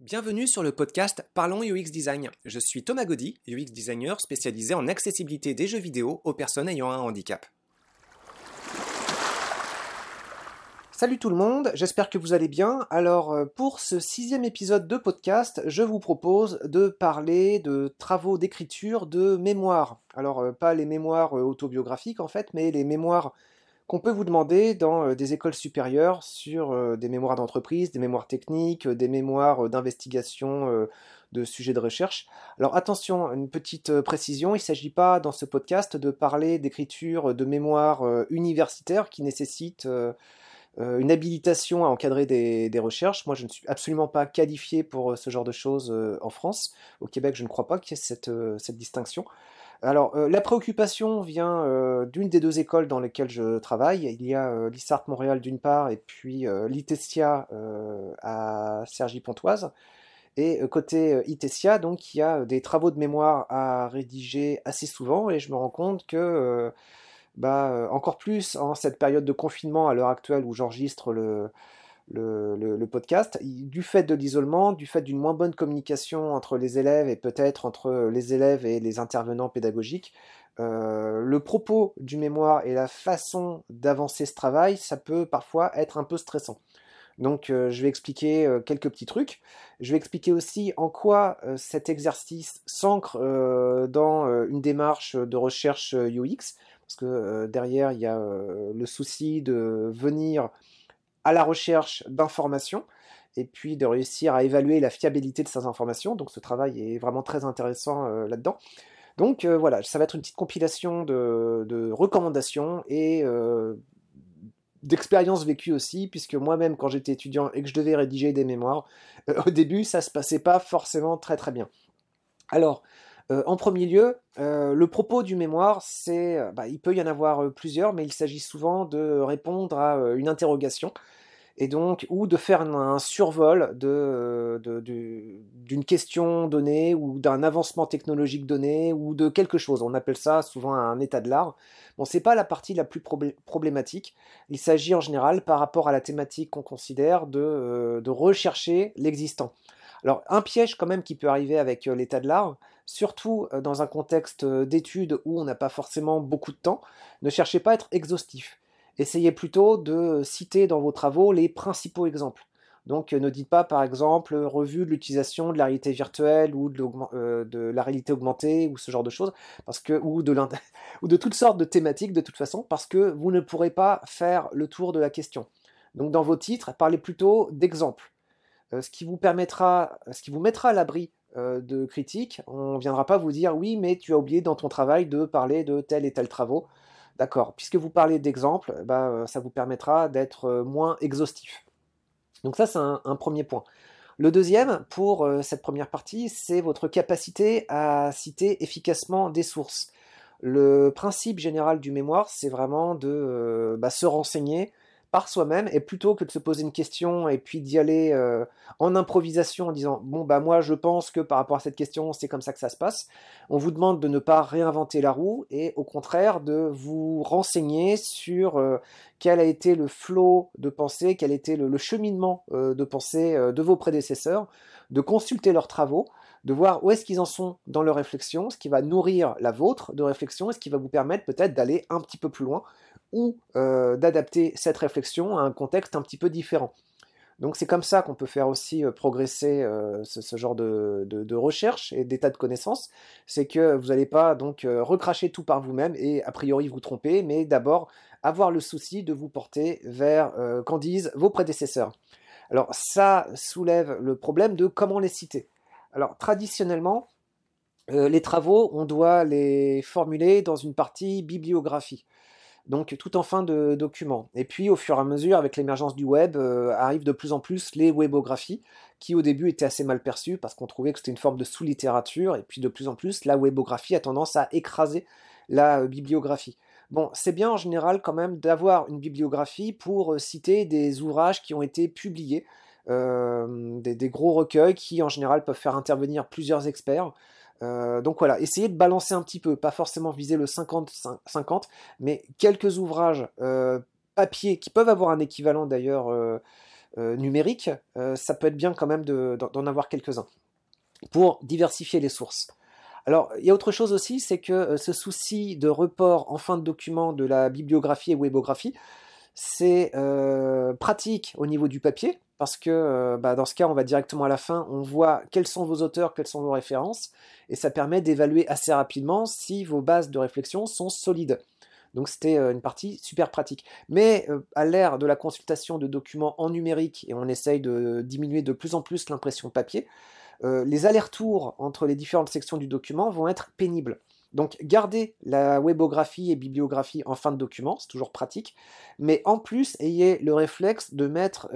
Bienvenue sur le podcast Parlons UX Design. Je suis Thomas Gaudy, UX designer spécialisé en accessibilité des jeux vidéo aux personnes ayant un handicap. Salut tout le monde, j'espère que vous allez bien. Alors euh, pour ce sixième épisode de podcast, je vous propose de parler de travaux d'écriture de mémoire. Alors euh, pas les mémoires euh, autobiographiques en fait, mais les mémoires qu'on peut vous demander dans euh, des écoles supérieures sur euh, des mémoires d'entreprise, des mémoires techniques, euh, des mémoires d'investigation de sujets de recherche. Alors attention, une petite précision, il ne s'agit pas dans ce podcast de parler d'écriture de mémoire universitaire qui nécessite une habilitation à encadrer des, recherches. Moi, je ne suis absolument pas qualifié pour ce genre de choses en France. Au Québec, je ne crois pas qu'il y ait cette, cette distinction. Alors, euh, la préoccupation vient euh, d'une des deux écoles dans lesquelles je travaille. Il y a euh, l'ISART Montréal d'une part et puis l'ITESIA à Cergy-Pontoise. Et côté ITESIA, donc, il y a des travaux de mémoire à rédiger assez souvent et je me rends compte que, bah, encore plus en cette période de confinement à l'heure actuelle où j'enregistre le, le, podcast, du fait de l'isolement, du fait d'une moins bonne communication entre les élèves et peut-être entre les élèves et les intervenants pédagogiques, euh, le propos du mémoire et la façon d'avancer ce travail, ça peut parfois être un peu stressant. Donc euh, je vais expliquer euh, quelques petits trucs. Je vais expliquer aussi en quoi cet exercice s'ancre dans une démarche de recherche UX, parce que derrière il y a le souci de venir à la recherche d'informations et puis de réussir à évaluer la fiabilité de ces informations. Donc ce travail est vraiment très intéressant euh, là-dedans. Donc euh, voilà, ça va être une petite compilation de, recommandations et euh, d'expériences vécues aussi, puisque moi-même quand j'étais étudiant et que je devais rédiger des mémoires, au début ça se passait pas forcément très très bien. Alors, en premier lieu, le propos du mémoire, c'est, bah, il peut y en avoir plusieurs, mais il s'agit souvent de répondre à une interrogation et donc ou de faire un, survol d'une question donnée ou d'un avancement technologique donné ou de quelque chose. On appelle ça souvent un état de l'art. Bon, c'est pas la partie la plus problématique. Il s'agit en général, par rapport à la thématique qu'on considère, de, euh, rechercher l'existant. Alors, un piège quand même qui peut arriver avec euh, l'état de l'art, surtout euh, dans un contexte d'études où on n'a pas forcément beaucoup de temps, ne cherchez pas à être exhaustif essayez plutôt de citer dans vos travaux les principaux exemples. Donc ne dites pas par exemple revue de l'utilisation de la réalité virtuelle ou de, euh, la réalité augmentée ou ce genre de choses, parce que, ou, de ou de toutes sortes de thématiques de toute façon, parce que vous ne pourrez pas faire le tour de la question. Donc dans vos titres, parlez plutôt d'exemples. Euh, ce qui vous permettra, ce qui vous mettra à l'abri euh, de critiques, on ne viendra pas vous dire oui mais tu as oublié dans ton travail de parler de tel et tel travaux. D'accord, puisque vous parlez d'exemples, bah, euh, ça vous permettra d'être euh, moins exhaustif. Donc ça, c'est un, premier point. Le deuxième, pour euh, cette première partie, c'est votre capacité à citer efficacement des sources. Le principe général du mémoire, c'est vraiment de bah, se renseigner par soi-même et plutôt que de se poser une question et puis d'y aller euh, en improvisation en disant bon bah moi je pense que par rapport à cette question c'est comme ça que ça se passe. On vous demande de ne pas réinventer la roue et au contraire de vous renseigner sur euh, quel a été le flot de pensée quel a été le, cheminement euh, de pensée de vos prédécesseurs de consulter leurs travaux de voir où est-ce qu'ils en sont dans leur réflexion, ce qui va nourrir la vôtre de réflexion et ce qui va vous permettre peut-être d'aller un petit peu plus loin ou euh, d'adapter cette réflexion à un contexte un petit peu différent. Donc c'est comme ça qu'on peut faire aussi euh, progresser euh, ce, genre de, recherche et d'état de connaissance. C'est que vous n'allez pas donc recracher tout par vous-même et a priori vous tromper, mais d'abord avoir le souci de vous porter vers qu'en disent vos prédécesseurs. Alors ça soulève le problème de comment les citer. Alors traditionnellement, les travaux, on doit les formuler dans une partie bibliographie donc tout en fin de document. Et puis au fur et à mesure, avec l'émergence du web, euh, arrivent de plus en plus les webographies, qui au début étaient assez mal perçues parce qu'on trouvait que c'était une forme de sous-littérature, et puis de plus en plus, la webographie a tendance à écraser la euh, bibliographie. Bon, c'est bien en général quand même d'avoir une bibliographie pour euh, citer des ouvrages qui ont été publiés, des, gros recueils qui en général peuvent faire intervenir plusieurs experts. Euh, donc voilà, essayez de balancer un petit peu, pas forcément viser le 50-50, mais quelques ouvrages euh, papier qui peuvent avoir un équivalent d'ailleurs euh, numériques, ça peut être bien quand même d'en avoir quelques-uns pour diversifier les sources. Alors, il y a autre chose aussi, c'est que ce souci de report en fin de document de la bibliographie et webographie, c'est pratique au niveau du papier, parce que bah, dans ce cas, on va directement à la fin, on voit quels sont vos auteurs, quelles sont vos références, et ça permet d'évaluer assez rapidement si vos bases de réflexion sont solides. Donc c'était une partie super pratique. Mais à l'ère de la consultation de documents en numérique, et on essaye de diminuer de plus en plus l'impression papier, les allers-retours entre les différentes sections du document vont être pénibles. Donc gardez la webographie et bibliographie en fin de document, c'est toujours pratique, mais en plus ayez le réflexe de mettre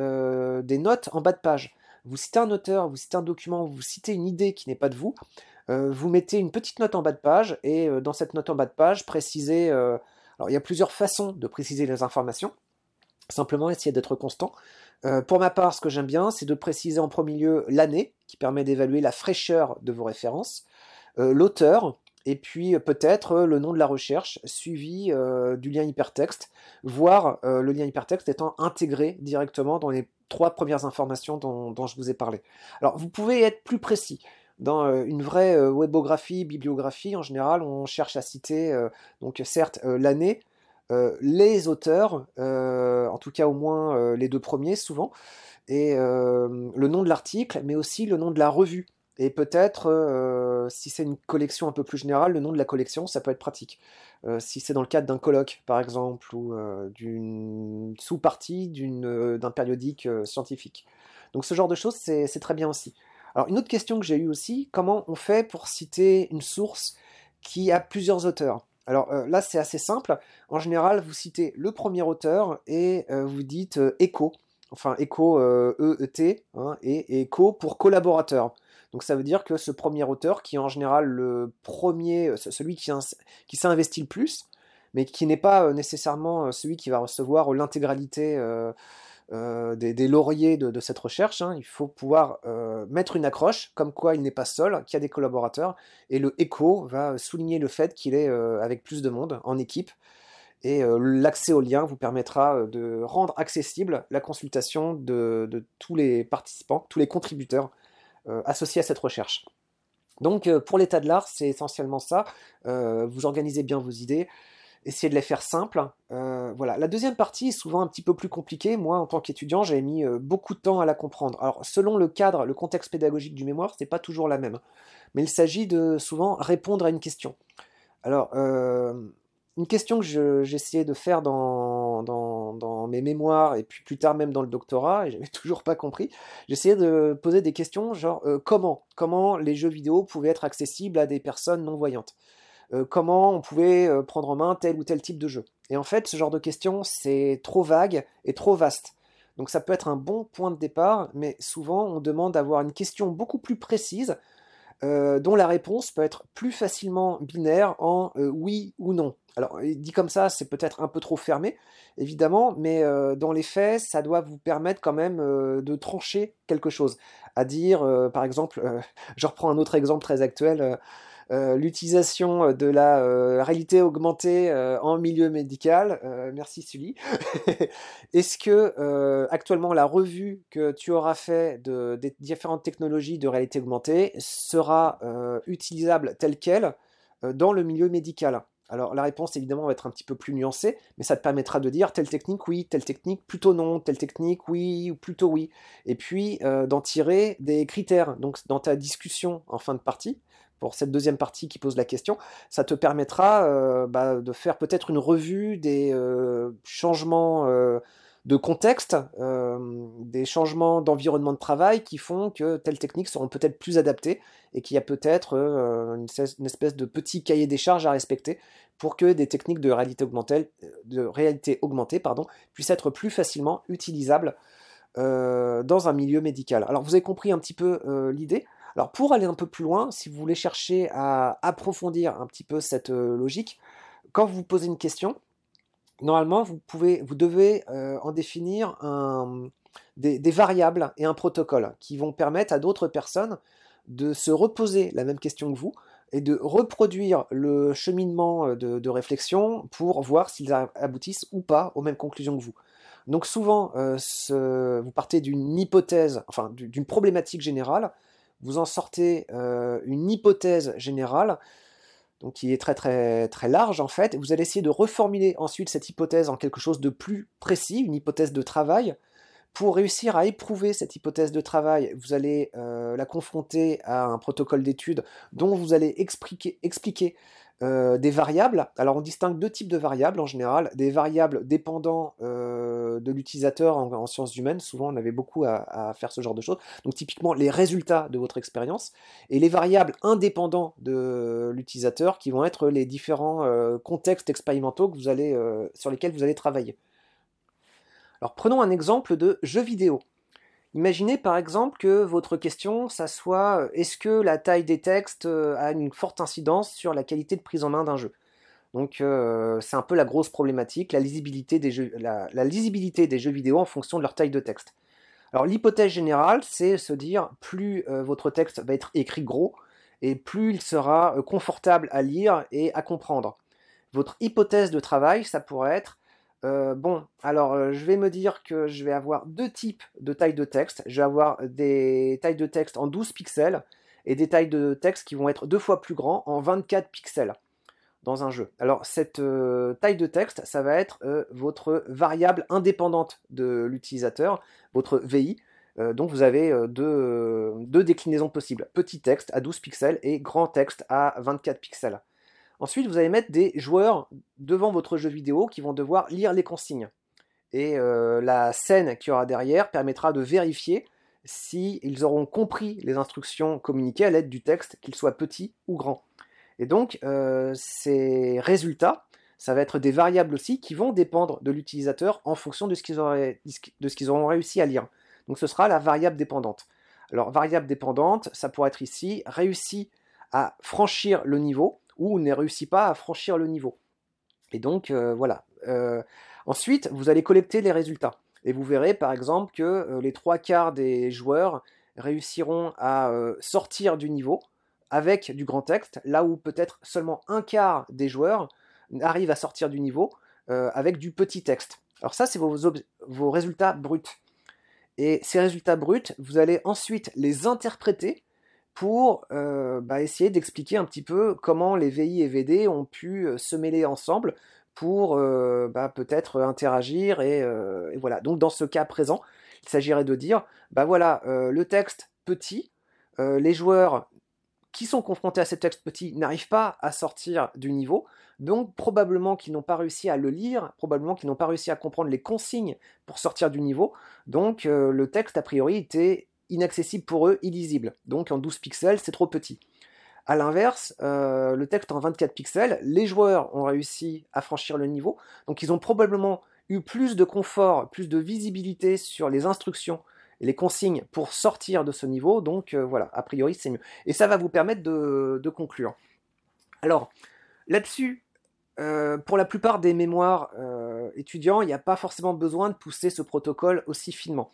des notes en bas de page. Vous citez un auteur, vous citez un document, vous citez une idée qui n'est pas de vous, vous mettez une petite note en bas de page et dans cette note en bas de page, précisez alors il y a plusieurs façons de préciser les informations. Simplement essayer d'être constant. Euh, pour ma part, ce que j'aime bien, c'est de préciser en premier lieu l'année, qui permet d'évaluer la fraîcheur de vos références, euh, l'auteur, et puis euh, peut-être le nom de la recherche, suivi du lien hypertexte, voire le lien hypertexte étant intégré directement dans les trois premières informations dont, dont, je vous ai parlé. Alors vous pouvez être plus précis. Dans une vraie webographie, bibliographie, en général, on cherche à citer, donc certes, l'année, les auteurs, en tout cas au moins les deux premiers souvent, et le nom de l'article, mais aussi le nom de la revue. Et peut-être, si c'est une collection un peu plus générale, le nom de la collection, ça peut être pratique. si c'est dans le cadre d'un colloque, par exemple, ou d'une sous-partie d'un périodique scientifique. Donc ce genre de choses, c'est très bien aussi. Alors une autre question que j'ai eue aussi, comment on fait pour citer une source qui a plusieurs auteurs? Alors euh, là, c'est assez simple. En général, vous citez le premier auteur et euh, vous dites euh, écho, enfin écho E-E-T, hein, et, écho pour collaborateur. Donc ça veut dire que ce premier auteur, qui est en général le premier, celui qui, qui s'est investi le plus, mais qui n'est pas nécessairement celui qui va recevoir l'intégralité euh, des, lauriers de, cette recherche. Hein. Il faut pouvoir euh, mettre une accroche, comme quoi il n'est pas seul, qu'il y a des collaborateurs. Et le écho va souligner le fait qu'il est euh, avec plus de monde, en équipe. Et l'accès au lien vous permettra de rendre accessible la consultation de tous les participants, tous les contributeurs associés à cette recherche. Donc pour l'état de l'art, c'est essentiellement ça. vous organisez bien vos idées, essayer de les faire simples. Euh, voilà. La deuxième partie est souvent un petit peu plus compliquée. Moi, en tant qu'étudiant, j'avais mis euh, beaucoup de temps à la comprendre. Alors, selon le cadre, le contexte pédagogique du mémoire, c'est pas toujours la même. Mais il s'agit de souvent répondre à une question. Alors, euh, une question que j'essayais de faire dans, mes mémoires et puis plus tard même dans le doctorat, et j'avais toujours pas compris, j'essayais de poser des questions genre comment Comment les jeux vidéo pouvaient être accessibles à des personnes non-voyantes? Euh, comment on pouvait euh, prendre en main tel ou tel type de jeu? Et en fait, ce genre de questions, c'est trop vague et trop vaste. Donc ça peut être un bon point de départ, mais souvent on demande d'avoir une question beaucoup plus précise, euh, dont la réponse peut être plus facilement binaire en oui ou non. Alors dit comme ça, c'est peut-être un peu trop fermé, évidemment, mais dans les faits, ça doit vous permettre quand même de trancher quelque chose. À dire, par exemple, je reprends un autre exemple très actuel. Euh, l'utilisation euh, de la euh, réalité augmentée en milieu médical. merci Sully. Est-ce que actuellement la revue que tu auras fait de, des différentes technologies de réalité augmentée sera utilisable telle qu'elle dans le milieu médical? Alors la réponse évidemment va être un petit peu plus nuancée, mais ça te permettra de dire telle technique oui, telle technique plutôt non, telle technique oui ou plutôt oui. Et puis d'en tirer des critères. Donc dans ta discussion en fin de partie, pour cette deuxième partie qui pose la question, ça te permettra euh, bah, de faire peut-être une revue des euh, changements euh, de contexte, des changements d'environnement de travail qui font que telles techniques seront peut-être plus adaptées et qu'il y a peut-être une, espèce de petit cahier des charges à respecter pour que des techniques de réalité augmentée, de puissent être plus facilement utilisables dans un milieu médical. Alors vous avez compris un petit peu l'idée. Alors pour aller un peu plus loin, si vous voulez chercher à approfondir un petit peu cette euh, logique, quand vous posez une question, normalement vous, pouvez, vous devez euh, en définir des, variables et un protocole qui vont permettre à d'autres personnes de se reposer la même question que vous et de reproduire le cheminement euh, de, de réflexion pour voir s'ils aboutissent ou pas aux mêmes conclusions que vous. Donc souvent, vous partez d'une hypothèse, enfin d'une problématique générale, vous en sortez une hypothèse générale, donc qui est très très très large en fait. Vous allez essayer de reformuler ensuite cette hypothèse en quelque chose de plus précis, une hypothèse de travail. Pour réussir à éprouver cette hypothèse de travail, vous allez euh, la confronter à un protocole d'étude dont vous allez expliquer, expliquer euh, des variables. Alors on distingue deux types de variables en général, des variables dépendant euh, de l'utilisateur en, sciences humaines, souvent on avait beaucoup à, faire ce genre de choses, donc typiquement les résultats de votre expérience, et les variables indépendants de l'utilisateur qui vont être les différents euh, contextes expérimentaux sur lesquels vous allez travailler. Alors prenons un exemple de jeu vidéo. Imaginez par exemple que votre question, ça soit euh, est-ce que la taille des textes euh, a une forte incidence sur la qualité de prise en main d'un jeu? Donc euh, c'est un peu la grosse problématique, la lisibilité, des jeux, la, lisibilité des jeux vidéo en fonction de leur taille de texte. Alors l'hypothèse générale, c'est se dire plus votre texte va être écrit gros et plus il sera confortable à lire et à comprendre. Votre hypothèse de travail, ça pourrait être euh, bon, alors euh, je vais me dire que je vais avoir deux types de tailles de texte. Je vais avoir des tailles de texte en 12 pixels et des tailles de texte qui vont être deux fois plus grands en 24 pixels dans un jeu. Alors cette euh, taille de texte, ça va être votre variable indépendante de l'utilisateur, votre VI. donc vous avez deux, deux déclinaisons possibles. Petit texte à 12 pixels et grand texte à 24 pixels. Ensuite, vous allez mettre des joueurs devant votre jeu vidéo qui vont devoir lire les consignes. Et euh, la scène qui aura derrière permettra de vérifier s'ils auront compris les instructions communiquées à l'aide du texte, qu'ils soient petits ou grands. Et donc, euh, ces résultats, ça va être des variables aussi qui vont dépendre de l'utilisateur en fonction de ce qu'ils auront réussi à lire. Donc ce sera la variable dépendante. Alors, variable dépendante, ça pourrait être ici, réussi à franchir le niveau ou ne réussit pas à franchir le niveau. Et donc euh, voilà. Euh, ensuite, vous allez collecter les résultats. Et vous verrez par exemple que euh, les trois quarts des joueurs réussiront à sortir du niveau avec du grand texte, là où peut-être seulement un quart des joueurs arrivent à sortir du niveau avec du petit texte. Alors ça, c'est vos, vos résultats bruts. Et ces résultats bruts, vous allez ensuite les interpréter pour euh, bah, essayer d'expliquer un petit peu comment les VI et VD ont pu euh, se mêler ensemble pour euh, bah, peut-être interagir et, voilà. Donc dans ce cas présent, il s'agirait de dire, bah voilà, le texte petit, les joueurs qui sont confrontés à ce texte petit n'arrivent pas à sortir du niveau, donc probablement qu'ils n'ont pas réussi à le lire, probablement qu'ils n'ont pas réussi à comprendre les consignes pour sortir du niveau, donc le texte a priori était inaccessible pour eux, illisible. Donc en 12 pixels, c'est trop petit. A l'inverse, euh, le texte en 24 pixels, les joueurs ont réussi à franchir le niveau, donc ils ont probablement eu plus de confort, plus de visibilité sur les instructions et les consignes pour sortir de ce niveau, donc euh, voilà, a priori c'est mieux. Et ça va vous permettre de, conclure. Alors, là-dessus, euh, pour la plupart des mémoires étudiants, il n'y a pas forcément besoin de pousser ce protocole aussi finement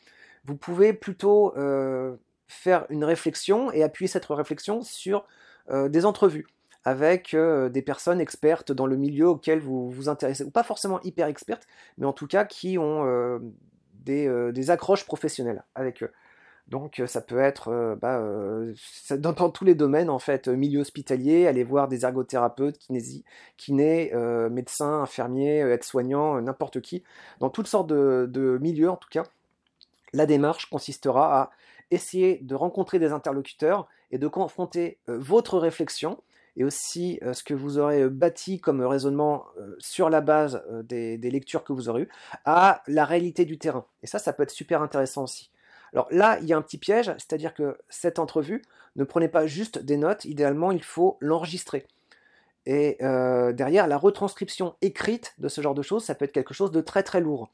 vous pouvez plutôt euh, faire une réflexion et appuyer cette réflexion sur euh, des entrevues avec euh, des personnes expertes dans le milieu auquel vous vous intéressez, ou pas forcément hyper expertes, mais en tout cas qui ont des, accroches professionnelles avec eux. Donc ça peut être bah, dans, tous les domaines en fait, milieu hospitalier, aller voir des ergothérapeutes, kinés, médecins, infirmiers, aides-soignants, n'importe qui, dans toutes sortes de milieux en tout cas, la démarche consistera à essayer de rencontrer des interlocuteurs et de confronter euh, votre réflexion et aussi euh, ce que vous aurez euh, bâti comme raisonnement sur la base des, lectures que vous aurez eues à la réalité du terrain. Et ça, ça peut être super intéressant aussi. Alors là, il y a un petit piège, c'est-à-dire que cette entrevue, ne prenez pas juste des notes, idéalement, il faut l'enregistrer. Et derrière, la retranscription écrite de ce genre de choses, ça peut être quelque chose de très très lourd.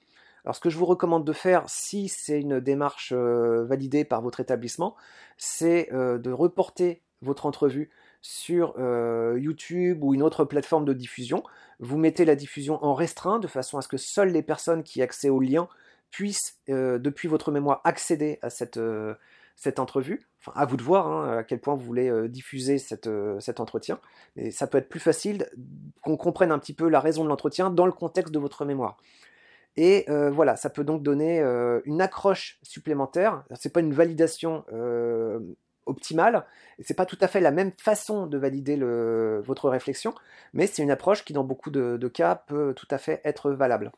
Alors ce que je vous recommande de faire, si c'est une démarche euh, validée par votre établissement, c'est euh, de reporter votre entrevue sur euh, YouTube ou une autre plateforme de diffusion. Vous mettez la diffusion en restreint de façon à ce que seules les personnes qui accèdent au lien puissent, depuis votre mémoire, accéder à cette, cette entrevue. Enfin, à vous de voir hein, à quel point vous voulez diffuser cette, cet entretien. Mais ça peut être plus facile qu'on comprenne un petit peu la raison de l'entretien dans le contexte de votre mémoire. Et voilà, ça peut donc donner une accroche supplémentaire. C'est pas une validation optimale, c'est pas tout à fait la même façon de valider votre réflexion, mais c'est une approche qui, dans beaucoup de, cas, peut tout à fait être valable.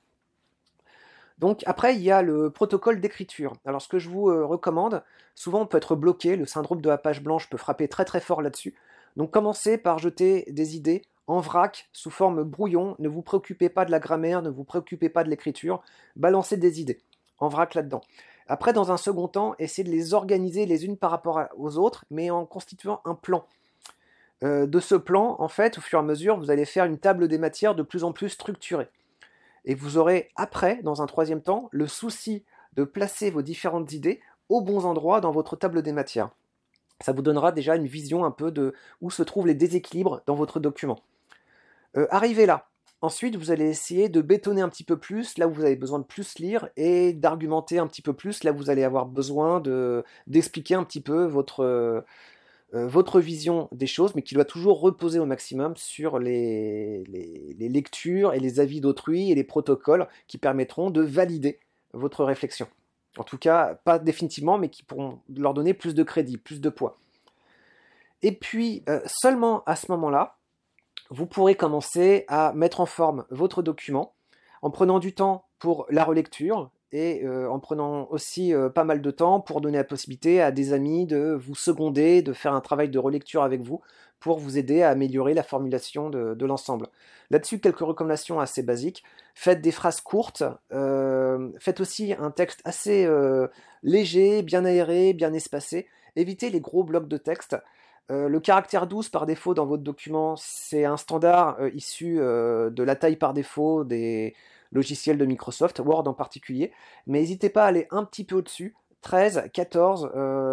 Donc après, il y a le protocole d'écriture. Alors ce que je vous euh, recommande, souvent on peut être bloqué, le syndrome de la page blanche peut frapper très très fort là-dessus. Donc commencez par jeter des idées en vrac, sous forme brouillon, ne vous préoccupez pas de la grammaire, ne vous préoccupez pas de l'écriture, balancez des idées en vrac là-dedans. Après, dans un second temps, essayez de les organiser les unes par rapport aux autres, mais en constituant un plan. Euh, de ce plan, en fait, au fur et à mesure, vous allez faire une table des matières de plus en plus structurée. Et vous aurez après, dans un troisième temps, le souci de placer vos différentes idées aux bons endroits dans votre table des matières. Ça vous donnera déjà une vision un peu de où se trouvent les déséquilibres dans votre document. Euh, arrivé là, Ensuite, vous allez essayer de bétonner un petit peu plus là où vous avez besoin de plus lire et d'argumenter un petit peu plus là où vous allez avoir besoin d'expliquer un petit peu votre, euh, votre vision des choses, mais qui doit toujours reposer au maximum sur les, lectures et les avis d'autrui et les protocoles qui permettront de valider votre réflexion. En tout cas, pas définitivement, mais qui pourront leur donner plus de crédit, plus de poids. Et puis, euh, seulement à ce moment-là, vous pourrez commencer à mettre en forme votre document en prenant du temps pour la relecture et euh, en prenant aussi euh, pas mal de temps pour donner la possibilité à des amis de vous seconder, de faire un travail de relecture avec vous pour vous aider à améliorer la formulation de, l'ensemble. Là-dessus, quelques recommandations assez basiques. Faites des phrases courtes, euh, faites aussi un texte assez léger, bien aéré, bien espacé. Évitez les gros blocs de texte. Euh, le caractère 12 par défaut dans votre document, c'est un standard euh, issu euh, de la taille par défaut des logiciels de Microsoft, Word en particulier. Mais n'hésitez pas à aller un petit peu au-dessus. 13, 14,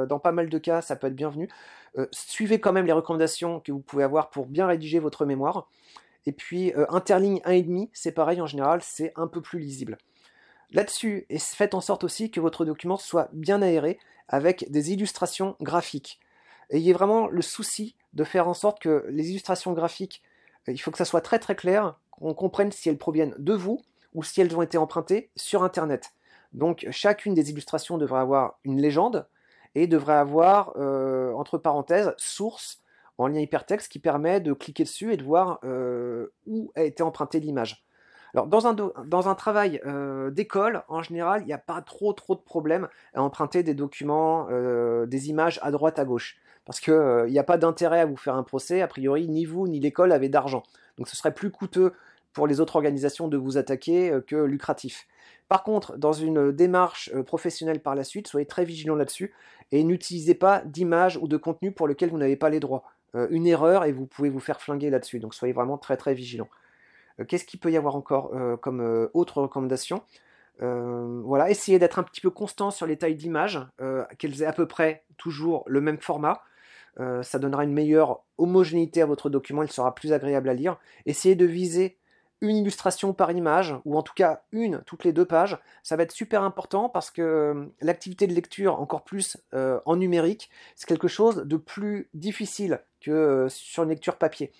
dans pas mal de cas, ça peut être bienvenu. suivez quand même les recommandations que vous pouvez avoir pour bien rédiger votre mémoire. Et puis, interligne 1,5, c'est pareil en général, c'est un peu plus lisible. Là-dessus, et faites en sorte aussi que votre document soit bien aéré avec des illustrations graphiques ayez vraiment le souci de faire en sorte que les illustrations graphiques, euh, il faut que ça soit très très clair, qu'on comprenne si elles proviennent de vous ou si elles ont été empruntées sur Internet. Donc chacune des illustrations devrait avoir une légende et devrait avoir, euh, entre parenthèses, source en lien hypertexte qui permet de cliquer dessus et de voir euh, où a été empruntée l'image. Alors dans un, dans un travail d'école, en général, il n'y a pas trop trop de problèmes à emprunter des documents, des images à droite à gauche parce qu'il euh, n'y a pas d'intérêt à vous faire un procès, a priori, ni vous ni l'école avez d'argent. Donc ce serait plus coûteux pour les autres organisations de vous attaquer euh, que lucratif. Par contre, dans une démarche euh, professionnelle par la suite, soyez très vigilant là-dessus et n'utilisez pas d'images ou de contenu pour lequel vous n'avez pas les droits. une erreur et vous pouvez vous faire flinguer là-dessus. Donc soyez vraiment très très vigilant. Qu'est-ce qu'il peut y avoir encore comme autre recommandation? Voilà, essayez d'être un petit peu constant sur les tailles d'images, qu'elles aient à peu près toujours le même format. Euh, ça donnera une meilleure homogénéité à votre document, il sera plus agréable à lire. Essayez de viser une illustration par image, ou en tout cas une toutes les deux pages. Ça va être super important parce que euh, l'activité de lecture, encore plus euh, en numérique, c'est quelque chose de plus difficile que sur une lecture papier.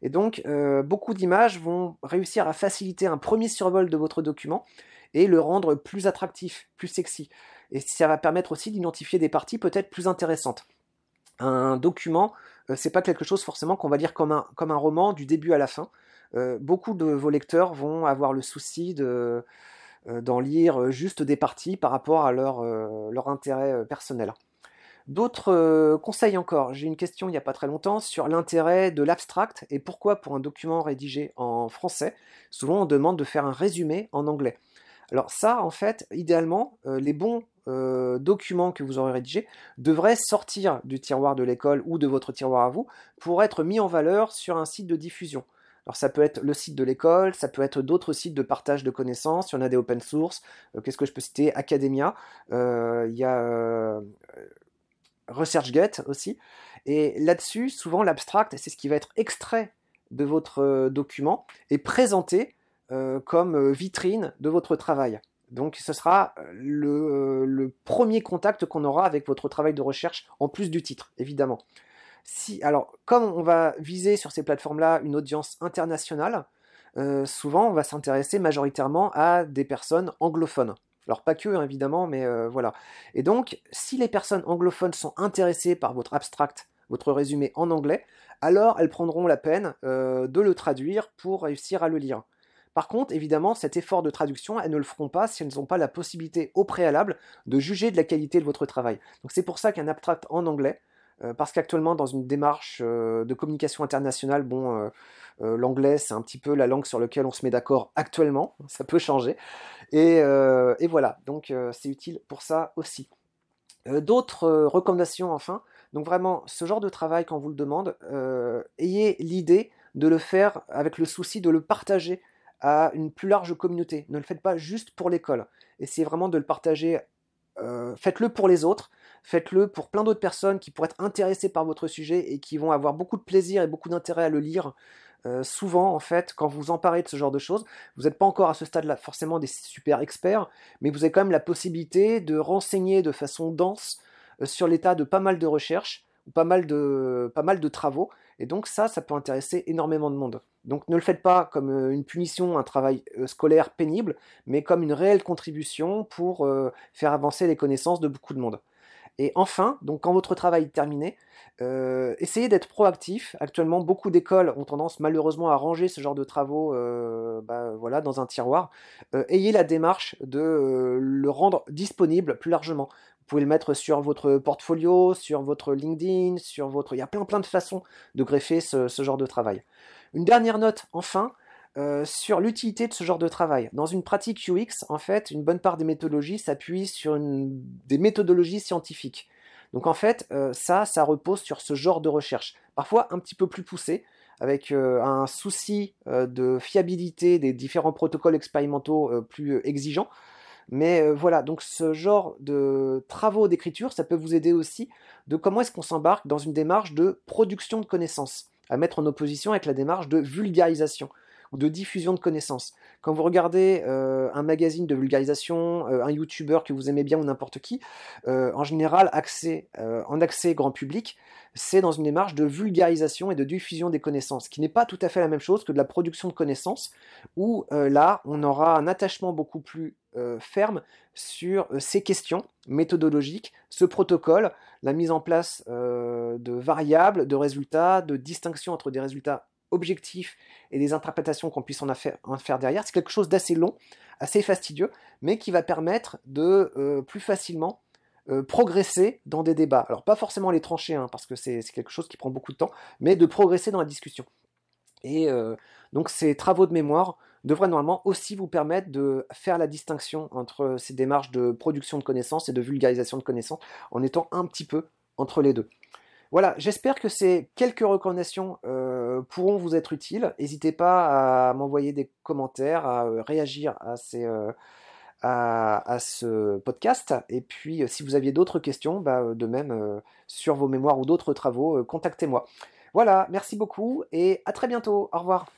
Et donc, beaucoup d'images vont réussir à faciliter un premier survol de votre document et le rendre plus attractif, plus sexy. Et ça va permettre aussi d'identifier des parties peut-être plus intéressantes un document, euh, c'est pas quelque chose forcément qu'on va lire comme un, comme un roman du début à la fin. Euh, beaucoup de vos lecteurs vont avoir le souci de, euh, d'en lire juste des parties par rapport à leur, leur intérêt personnel. D'autres conseils encore. J'ai une question il n'y a pas très longtemps sur l'intérêt de l'abstract et pourquoi pour un document rédigé en français, souvent on demande de faire un résumé en anglais. Alors ça, en fait, idéalement, les bons euh, documents que vous aurez rédigés devraient sortir du tiroir de l'école ou de votre tiroir à vous pour être mis en valeur sur un site de diffusion. Alors ça peut être le site de l'école, ça peut être d'autres sites de partage de connaissances, il y en a des open source, euh, qu'est-ce que je peux citer Academia, euh, il y a ResearchGate aussi. Et là-dessus, souvent l'abstract, c'est ce qui va être extrait de votre document et présenté comme vitrine de votre travail. Donc ce sera euh, euh, le, premier contact qu'on aura avec votre travail de recherche, en plus du titre, évidemment. Si, alors, comme on va viser sur ces plateformes-là une audience internationale, souvent on va s'intéresser majoritairement à des personnes anglophones. Alors pas que, hein, évidemment, mais voilà. Et donc, si les personnes anglophones sont intéressées par votre abstract, votre résumé en anglais, alors elles prendront la peine de le traduire pour réussir à le lire. Par contre, évidemment, cet effort de traduction, elles ne le feront pas si elles n'ont pas la possibilité au préalable de juger de la qualité de votre travail. Donc c'est pour ça qu'un abstract en anglais, euh, parce qu'actuellement, dans une démarche euh, de communication internationale, bon, euh, l'anglais, c'est un petit peu la langue sur laquelle on se met d'accord actuellement, ça peut changer. Et, voilà, donc c'est utile pour ça aussi. D'autres recommandations, enfin, donc vraiment, ce genre de travail, quand vous le demande, ayez l'idée de le faire avec le souci de le partager à une plus large communauté. Ne le faites pas juste pour l'école. Essayez vraiment de le partager. Euh, faites-le pour les autres. Faites-le pour plein d'autres personnes qui pourraient être intéressées par votre sujet et qui vont avoir beaucoup de plaisir et beaucoup d'intérêt à le lire. Euh, souvent, en fait, quand vous emparez de ce genre de choses, vous n'êtes pas encore à ce stade-là forcément des super experts, mais vous avez quand même la possibilité de renseigner de façon dense euh, sur l'état de pas mal de recherches, ou pas mal de travaux, et donc ça, ça peut intéresser énormément de monde. Donc ne le faites pas comme euh, une punition, un travail euh, scolaire pénible, mais comme une réelle contribution pour euh, faire avancer les connaissances de beaucoup de monde. Et enfin, donc quand votre travail est terminé, essayez d'être proactif. Actuellement, beaucoup d'écoles ont tendance malheureusement à ranger ce genre de travaux bah, voilà, dans un tiroir. ayez la démarche de le rendre disponible plus largement pouvez le mettre sur votre portfolio, sur votre LinkedIn, sur votre... Il y a plein plein de façons de greffer ce, genre de travail. Une dernière note, enfin, euh, sur l'utilité de ce genre de travail. Dans une pratique UX, en fait, une bonne part des méthodologies s'appuie sur des méthodologies scientifiques. Donc en fait, euh, ça, ça repose sur ce genre de recherche. Parfois un petit peu plus poussé, avec euh, un souci de fiabilité des différents protocoles expérimentaux plus exigeants. Mais euh, voilà, donc ce genre de travaux d'écriture, ça peut vous aider aussi de comment est-ce qu'on s'embarque dans une démarche de production de connaissances, à mettre en opposition avec la démarche de vulgarisation ou de diffusion de connaissances. Quand vous regardez euh, un magazine de vulgarisation, euh, un youtubeur que vous aimez bien ou n'importe qui, en général, accès, en accès grand public, c'est dans une démarche de vulgarisation et de diffusion des connaissances, qui n'est pas tout à fait la même chose que de la production de connaissances, où là, on aura un attachement beaucoup plus euh, ferme sur euh, ces questions méthodologiques, ce protocole, la mise en place euh, de variables, de résultats, de distinction entre des résultats objectifs et des interprétations qu'on puisse en, en, faire derrière. C'est quelque chose d'assez long, assez fastidieux, mais qui va permettre de plus facilement progresser dans des débats. Alors pas forcément les trancher, hein, parce que c'est quelque chose qui prend beaucoup de temps, mais de progresser dans la discussion. Et donc ces travaux de mémoire devrait normalement aussi vous permettre de faire la distinction entre ces démarches de production de connaissances et de vulgarisation de connaissances en étant un petit peu entre les deux. Voilà, j'espère que ces quelques recommandations euh, pourront vous être utiles. N'hésitez pas à m'envoyer des commentaires, à euh, réagir à, ces, euh, à, ce podcast. Et puis, si vous aviez d'autres questions, bah, de même sur vos mémoires ou d'autres travaux, contactez-moi. Voilà, merci beaucoup et à très bientôt. Au revoir.